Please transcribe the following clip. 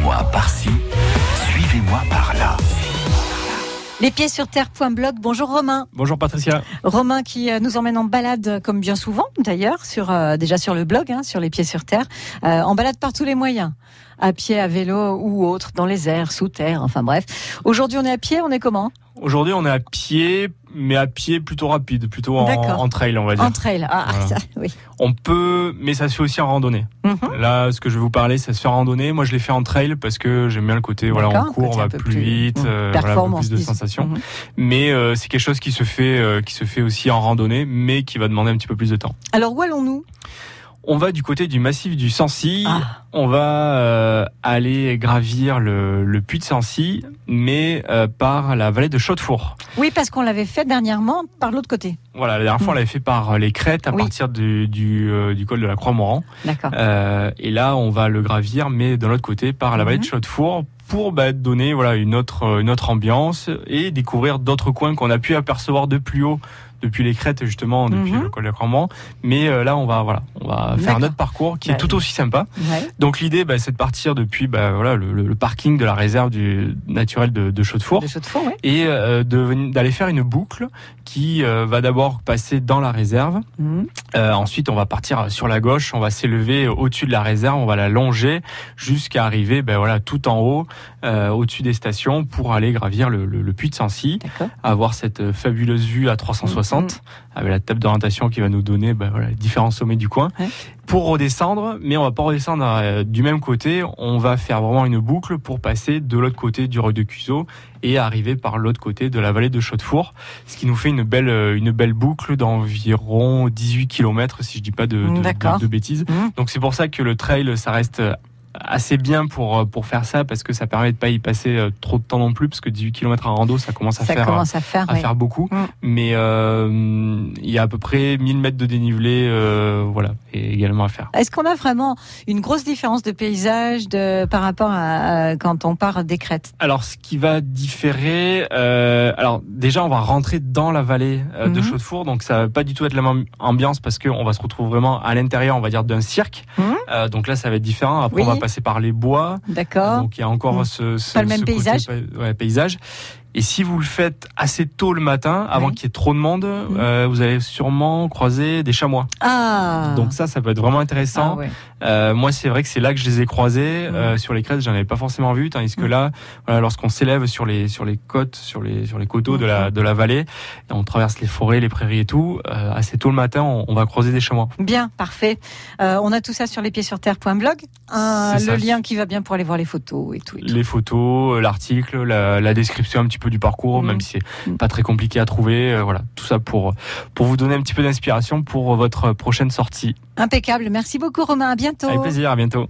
Suivez-moi par-ci, suivez-moi par-là. Les pieds sur terre.blog. Bonjour Romain. Bonjour Patricia. Romain qui euh, nous emmène en balade, euh, comme bien souvent d'ailleurs, sur euh, déjà sur le blog, hein, sur les pieds sur terre, euh, en balade par tous les moyens, à pied, à vélo ou autre, dans les airs, sous terre, enfin bref. Aujourd'hui on est à pied, on est comment? Aujourd'hui, on est à pied, mais à pied plutôt rapide, plutôt en, trail, on va dire. En trail. Ah, Voilà. ça, oui. On peut, mais ça se fait aussi en randonnée. Mhm. Là, ce que je vais vous parler, ça se fait en randonnée. Moi, je l'ai fait en trail parce que j'aime bien le côté, voilà, on court, on va plus, plus, vite, mhm. euh, voilà, un peu Performance, plus de sensations. Mhm. Mais euh, c'est quelque chose qui se fait, euh, qui se fait aussi en randonnée, mais qui va demander un petit peu plus de temps. Alors où allons-nous? On va du côté du massif du Sancy. Ah. On va euh, aller gravir le, le puits de Sancy, mais euh, par la vallée de Chaudefour. Oui, parce qu'on l'avait fait dernièrement par l'autre côté. Voilà, la dernière fois, on l'avait fait par les crêtes à Oui. partir du, du, euh, du col de la Croix-Morand. D'accord. Et là, on va le gravir, mais de l'autre côté, par la vallée de Mhm. Chaudefour, pour bah, donner voilà une autre une autre ambiance et découvrir d'autres coins qu'on a pu apercevoir de plus haut depuis les crêtes justement depuis le col de la Croix-Morand. Mais euh, là, on va voilà, on va faire notre parcours qui est tout aussi sympa. Ouais. Donc l'idée, bah, c'est de partir depuis bah, voilà le, le- le parking de la réserve du naturel de, de Chaudefour De et euh, d'aller faire une boucle qui euh, va d'abord passer dans la réserve. Mhm. Euh, ensuite, on va partir sur la gauche, on va s'élever au-dessus de la réserve, on va la longer jusqu'à arriver, ben voilà, tout en haut, euh, au-dessus des stations, pour aller gravir le, le, le puits de Sancy, avoir cette euh, fabuleuse vue à 360 avec la table d'orientation qui va nous donner, voilà, les différents sommets du coin. Ouais. Pour redescendre, mais on va pas redescendre euh, du même côté, on va faire vraiment une boucle pour passer de l'autre côté du Roc de Cuseau et arriver par l'autre côté de la vallée de Chaudefour, ce qui nous fait une belle une belle boucle d'environ 18 km si je dis pas de, de, D'accord. de- de bêtises. Mhm. Donc c'est pour ça que le trail ça reste assez bien pour euh, pour faire ça parce que ça permet de pas y passer euh, trop de temps non plus parce que 18 km en rando ça commence à Ça faire commence à faire. à faire beaucoup Mm. mais euh, il y a à peu près 1000 mètres de dénivelé euh, voilà et également à faire. Est-ce qu'on a vraiment une grosse différence de paysage de, par rapport à, à quand on part des crêtes? Alors, ce qui va différer, euh, alors déjà, on va rentrer dans la vallée euh, de Mhm. Chaudefour, donc ça va pas du tout être la même ambiance parce qu'on va se retrouver vraiment à l'intérieur, on va dire, d'un cirque. Mhm. Euh, donc là, ça va être différent. Après, Oui. on va passer par les bois, D'accord. donc il y a encore Mhm. ce, ce- Pas le même ce côté paysage pa- ouais, paysage. Et si vous le faites assez tôt le matin, avant Oui. qu'il y ait trop de monde, euh, vous allez sûrement croiser des chamois. Ah Donc ça, ça peut être vraiment intéressant. Ah ouais. Euh, moi, c'est vrai que c'est là que je les ai croisés. Mhm. Euh, sur les crêtes, j'en avais pas forcément vu, tandis que Mhm. là, voilà, lorsqu'on s'élève sur les sur les côtes, sur les sur les coteaux de Mhm. la de la vallée, et on traverse les forêts, les prairies et tout. euh, assez tôt le matin, on, on va croiser des chamois. Bien, parfait. Euh, on a tout ça sur lespiedsurterre.blog. Euh, C'est le ça. lien qui va bien pour aller voir les photos et tout. et tout. Les photos, euh, l'article, la, la description un petit peu du parcours, Mhm. même si c'est Mhm. pas très compliqué à trouver. euh, voilà, tout ça pour pour vous donner un petit peu d'inspiration pour votre prochaine sortie. Impeccable. Merci beaucoup Romain. À bientôt. Avec plaisir, à bientôt.